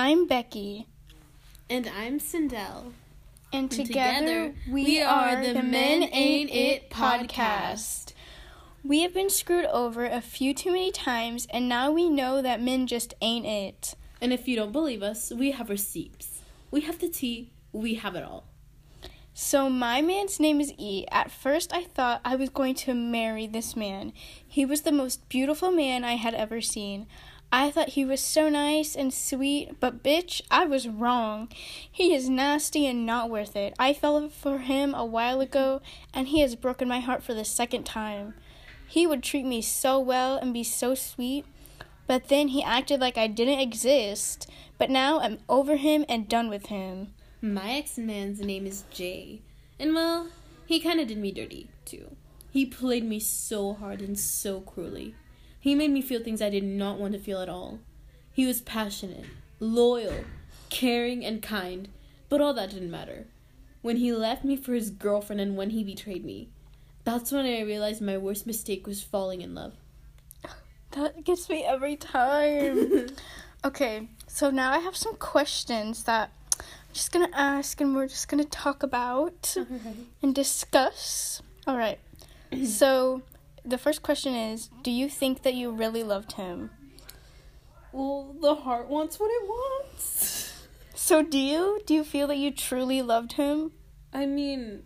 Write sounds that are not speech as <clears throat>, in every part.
I'm Becky. And I'm Sindel. And together, we, we are the Men Ain't It podcast. We have been screwed over a few too many times, and now we know that men just ain't it. And if you don't believe us, we have receipts. We have the tea, we have it all. So, my man's name is E. At first, I thought I was going to marry this man. He was the most beautiful man I had ever seen. I thought he was so nice and sweet, but bitch, I was wrong. He is nasty and not worth it. I fell for him a while ago, and he has broken my heart for the second time. He would treat me so well and be so sweet, but then he acted like I didn't exist. But now I'm over him and done with him. My ex man's name is Jay, and well, he kind of did me dirty, too. He played me so hard and so cruelly. He made me feel things I did not want to feel at all. He was passionate, loyal, caring, and kind, but all that didn't matter. When he left me for his girlfriend and when he betrayed me, that's when I realized my worst mistake was falling in love. That gets me every time. <laughs> okay, so now I have some questions that I'm just gonna ask and we're just gonna talk about and discuss. All right. <clears throat> so the first question is Do you think that you really loved him? Well, the heart wants what it wants. So, do you? Do you feel that you truly loved him? I mean,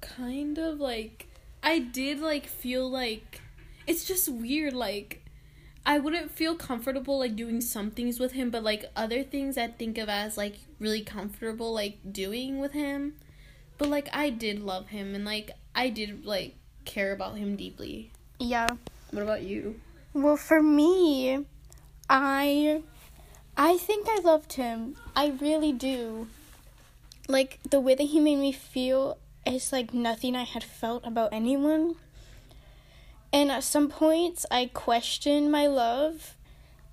kind of like. I did, like, feel like. It's just weird, like. I wouldn't feel comfortable like doing some things with him, but like other things I think of as like really comfortable like doing with him. But like I did love him and like I did like care about him deeply. Yeah. What about you? Well, for me, I I think I loved him. I really do. Like the way that he made me feel is like nothing I had felt about anyone. And at some points I questioned my love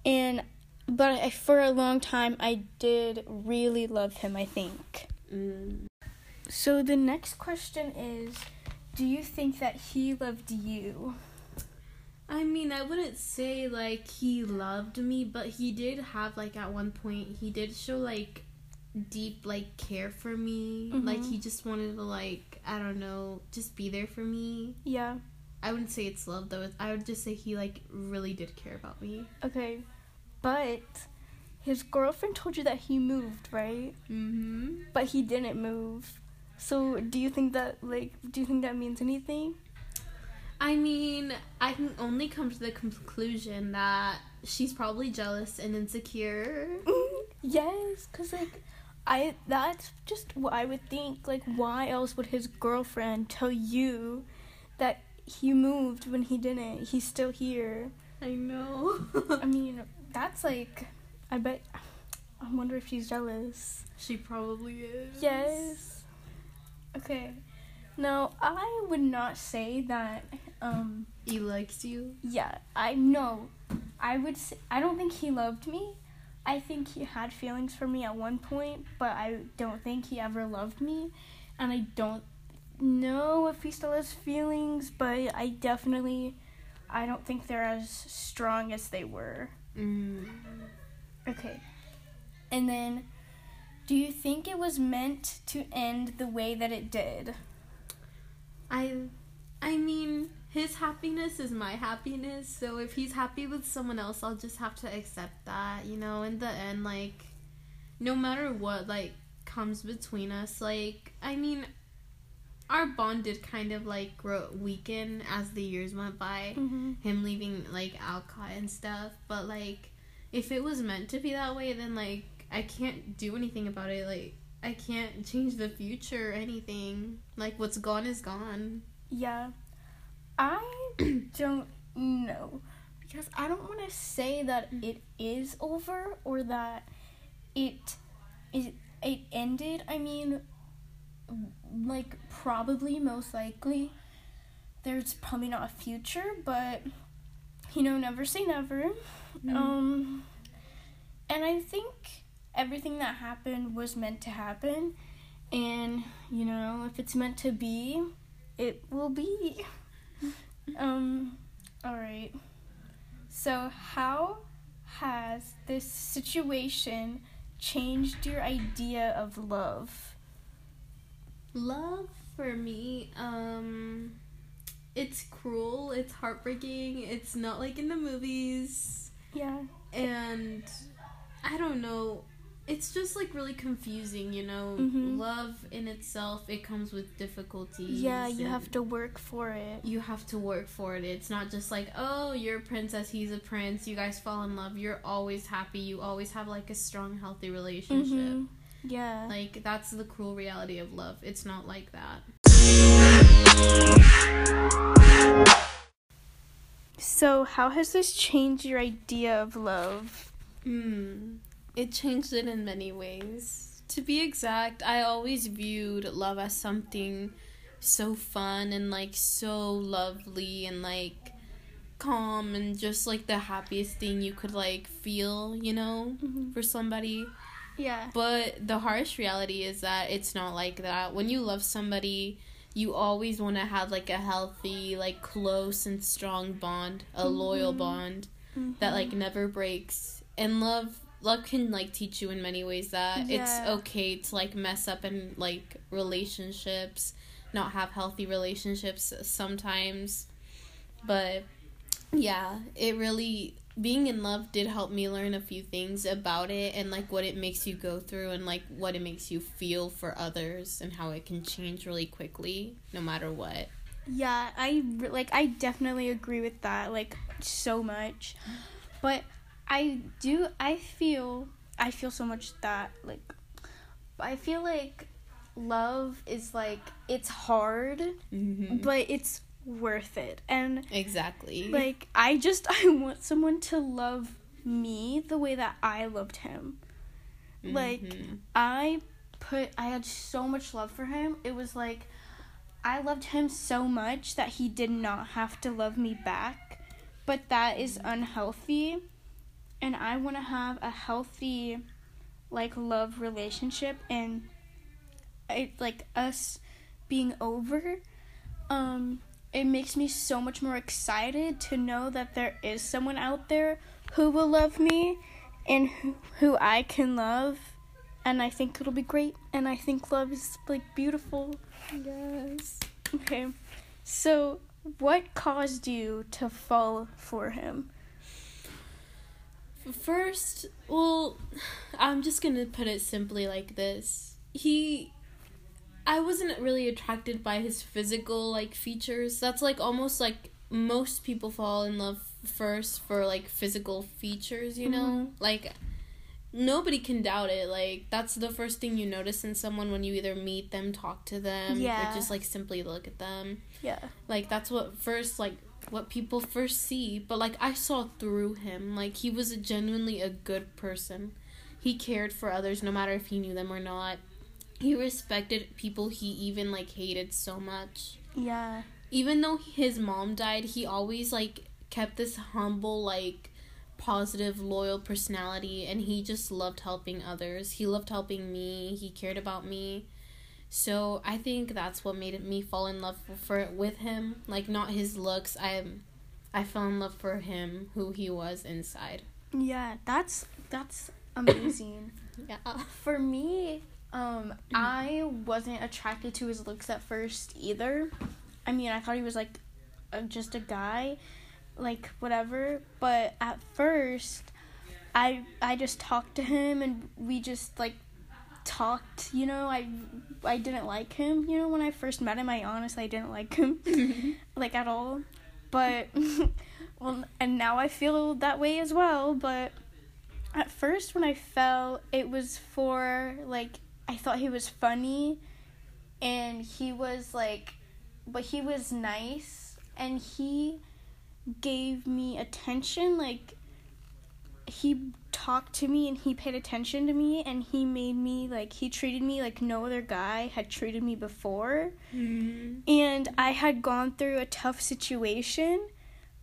and but I, for a long time I did really love him, I think. Mm. So the next question is do you think that he loved you? I mean, I wouldn't say like he loved me, but he did have like at one point he did show like deep like care for me. Mm-hmm. Like he just wanted to like I don't know, just be there for me. Yeah. I wouldn't say it's love though. I would just say he like really did care about me. Okay. But his girlfriend told you that he moved, right? Mhm. But he didn't move. So, do you think that like do you think that means anything? I mean, I can only come to the conclusion that she's probably jealous and insecure. <laughs> yes, cuz like I that's just what I would think. Like why else would his girlfriend tell you that he moved when he didn't? He's still here. I know. <laughs> I mean, <laughs> that's like I bet I wonder if she's jealous. She probably is. Yes. Okay. No, I would not say that. Um, he likes you. Yeah, I know. I would. Say, I don't think he loved me. I think he had feelings for me at one point, but I don't think he ever loved me, and I don't know if he still has feelings. But I definitely, I don't think they're as strong as they were. Mm. Okay, and then, do you think it was meant to end the way that it did? I I mean, his happiness is my happiness, so if he's happy with someone else, I'll just have to accept that, you know, in the end like no matter what like comes between us, like I mean our bond did kind of like grow weaken as the years went by. Mm-hmm. Him leaving like Alcott and stuff, but like if it was meant to be that way, then like I can't do anything about it. Like I can't change the future or anything. Like what's gone is gone. Yeah. I <clears throat> don't know because I don't want to say that it is over or that it is it ended. I mean like probably most likely there's probably not a future, but you know, never say never. Mm. Um and I think everything that happened was meant to happen. And, you know, if it's meant to be, it will be. <laughs> um, alright. So, how has this situation changed your idea of love? Love for me, um it's cruel, it's heartbreaking, it's not like in the movies. Yeah. And I don't know, it's just like really confusing, you know. Mhm. Love in itself, it comes with difficulties. Yeah, you have to work for it. You have to work for it. It's not just like, oh, you're a princess, he's a prince, you guys fall in love, you're always happy, you always have like a strong, healthy relationship. Mhm. Yeah. Like, that's the cruel reality of love. It's not like that. So, how has this changed your idea of love? Hmm. It changed it in many ways. To be exact, I always viewed love as something so fun and like so lovely and like calm and just like the happiest thing you could like feel, you know, Mhm. for somebody. Yeah. But the harsh reality is that it's not like that. When you love somebody, you always want to have like a healthy, like close and strong bond, a loyal Mhm. bond that like never breaks. And love love can like teach you in many ways that Yeah. it's okay to like mess up in like relationships, not have healthy relationships sometimes. But yeah, it really being in love did help me learn a few things about it and like what it makes you go through and like what it makes you feel for others and how it can change really quickly no matter what. Yeah, I like I definitely agree with that like so much. But I do I feel I feel so much that like I feel like love is like it's hard, Mm-hmm. but it's worth it. And Exactly. like I just <laughs> I want someone to love me the way that I loved him. Like Mhm. I put I had so much love for him. It was like I loved him so much that he did not have to love me back. But that is unhealthy. And I want to have a healthy like love relationship and it like us being over um it makes me so much more excited to know that there is someone out there who will love me and who, who I can love and I think it'll be great and I think love is like beautiful. yes. Okay. So, what caused you to fall for him? First, well, I'm just gonna put it simply like this. He. I wasn't really attracted by his physical, like, features. That's, like, almost like most people fall in love first for, like, physical features, you know? Mm-hmm. Like, nobody can doubt it. Like, that's the first thing you notice in someone when you either meet them, talk to them, Yeah. or just, like, simply look at them Yeah. like that's what first like what people first see but like i saw through him. Like he was a genuinely a good person. He cared for others no matter if he knew them or not. He respected people he even like hated so much. Yeah. even though his mom died he always like kept this humble like positive loyal personality and he just loved helping others. He loved helping me. He cared about me so I think that's what made me fall in love for with him. Like not his looks. I I fell in love for him, who he was inside. Yeah, that's that's <coughs> amazing. Yeah. For me, um, I wasn't attracted to his looks at first either. I mean, I thought he was like a, just a guy, like whatever. But at first, I I just talked to him and we just like talked. You know, I I didn't like him. You know, when I first met him, I honestly didn't like him <laughs> like at all. But <laughs> well, and now I feel that way as well. But at first, when I fell, it was for like I thought he was funny, and he was like, but he was nice, and he gave me attention. Like he talked to me and he paid attention to me and he made me like he treated me like no other guy had treated me before Mhm. and I had gone through a tough situation,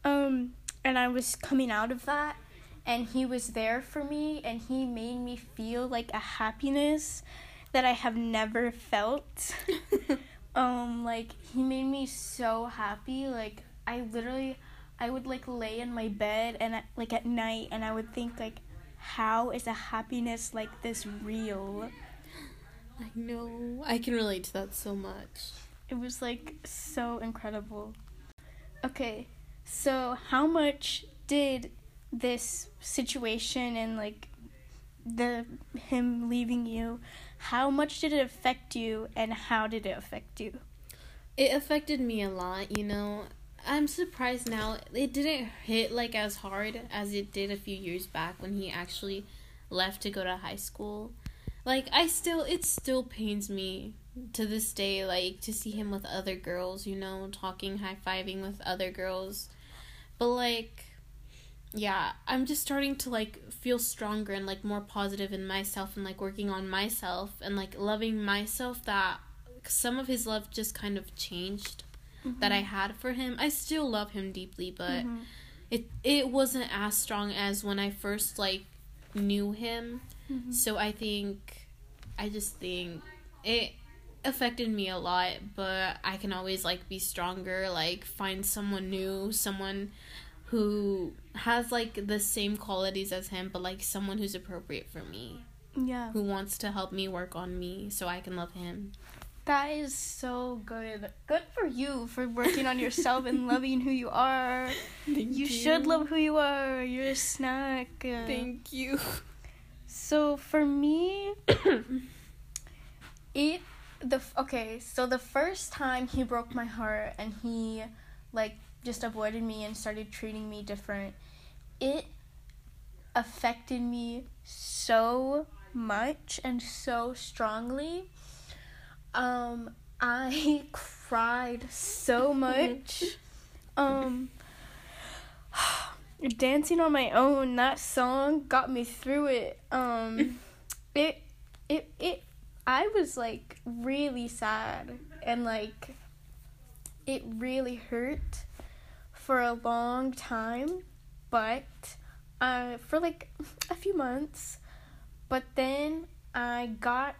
um, and I was coming out of that, and he was there for me, and he made me feel like a happiness that I have never felt. <laughs> um, like he made me so happy. Like I literally, I would like lay in my bed and like at night, and I would think like, how is a happiness like this real? I know. I can relate to that so much. It was like so incredible. Okay, so how much did this situation and like the him leaving you, how much did it affect you and how did it affect you? It affected me a lot, you know. I'm surprised now it didn't hit like as hard as it did a few years back when he actually left to go to high school. Like I still it still pains me to this day like to see him with other girls, you know, talking, high-fiving with other girls. But like yeah, I'm just starting to like feel stronger and like more positive in myself and like working on myself and like loving myself that some of his love just kind of changed mm-hmm. that I had for him. I still love him deeply, but mm-hmm. it it wasn't as strong as when I first like knew him. Mm-hmm. So I think I just think it affected me a lot, but I can always like be stronger, like find someone new, someone who has like the same qualities as him, but like someone who's appropriate for me. Yeah. Who wants to help me work on me so I can love him. That is so good. Good for you for working on yourself and loving who you are. <laughs> Thank you, you should love who you are. You're a snack. Thank you. So for me, <coughs> it the okay. So the first time he broke my heart and he like just avoided me and started treating me different, it affected me so much and so strongly. Um, I <laughs> cried so much. um, <sighs> dancing on my own, that song got me through it. Um, <laughs> it, it, it, I was like really sad and like it really hurt for a long time, but uh, for like a few months. But then I got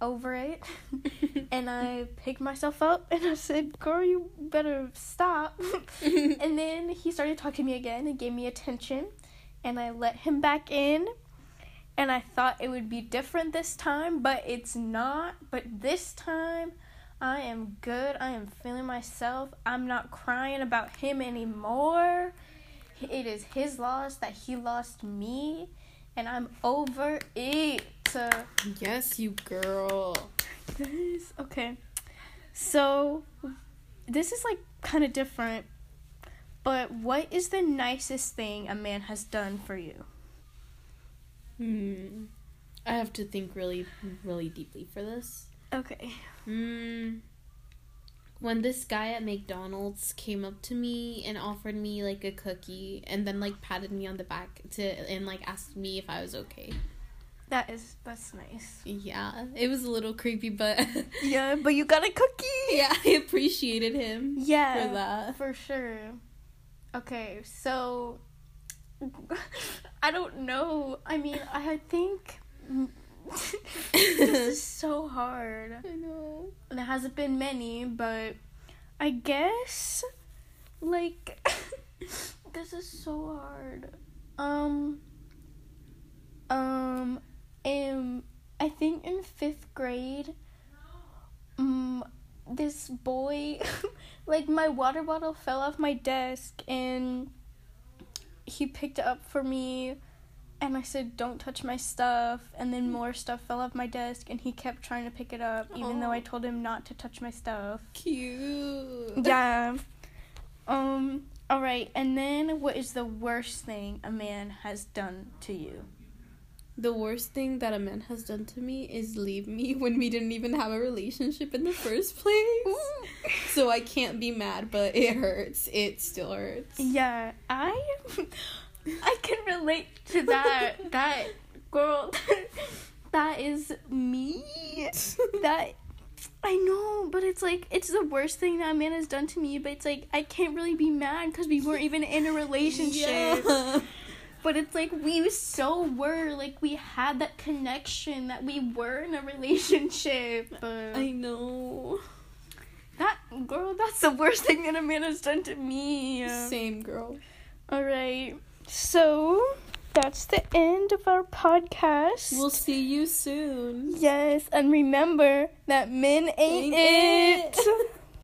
over it <laughs> and I picked myself up and I said, Girl, you better stop. <laughs> and then he started talking to me again and gave me attention and I let him back in. And I thought it would be different this time, but it's not. But this time, I am good. I am feeling myself. I'm not crying about him anymore. It is his loss that he lost me, and I'm over it. Yes, you girl. This okay. So, this is like kind of different. But what is the nicest thing a man has done for you? Hmm. I have to think really, really deeply for this. Okay. Mm, when this guy at McDonald's came up to me and offered me like a cookie and then like patted me on the back to and like asked me if I was okay. That is that's nice. Yeah, it was a little creepy, but <laughs> yeah, but you got a cookie. Yeah, I appreciated him. Yeah, for that for sure. Okay, so <laughs> I don't know. I mean, I think <laughs> this is so hard. I know. There hasn't been many, but I guess like this is so hard. Um um um I think in 5th grade um this boy <laughs> like my water bottle fell off my desk and he picked it up for me and I said, "Don't touch my stuff." And then more stuff fell off my desk, and he kept trying to pick it up, even though I told him not to touch my stuff. Cute. Yeah. Um. All right. And then, what is the worst thing a man has done to you? The worst thing that a man has done to me is leave me <laughs> when we didn't even have a relationship in the first place. <laughs> so I can't be mad, but it hurts. It still hurts. Yeah, I I can relate to that. <laughs> that girl, that is me. That I know, but it's like it's the worst thing that a man has done to me. But it's like I can't really be mad because we weren't even in a relationship. Yeah. But it's like we so were like we had that connection that we were in a relationship. <laughs> I know. That girl, that's the worst thing that a man has done to me. Same girl. All right. So, that's the end of our podcast. We'll see you soon. yes, and remember that men ain't, Ain't it. <laughs>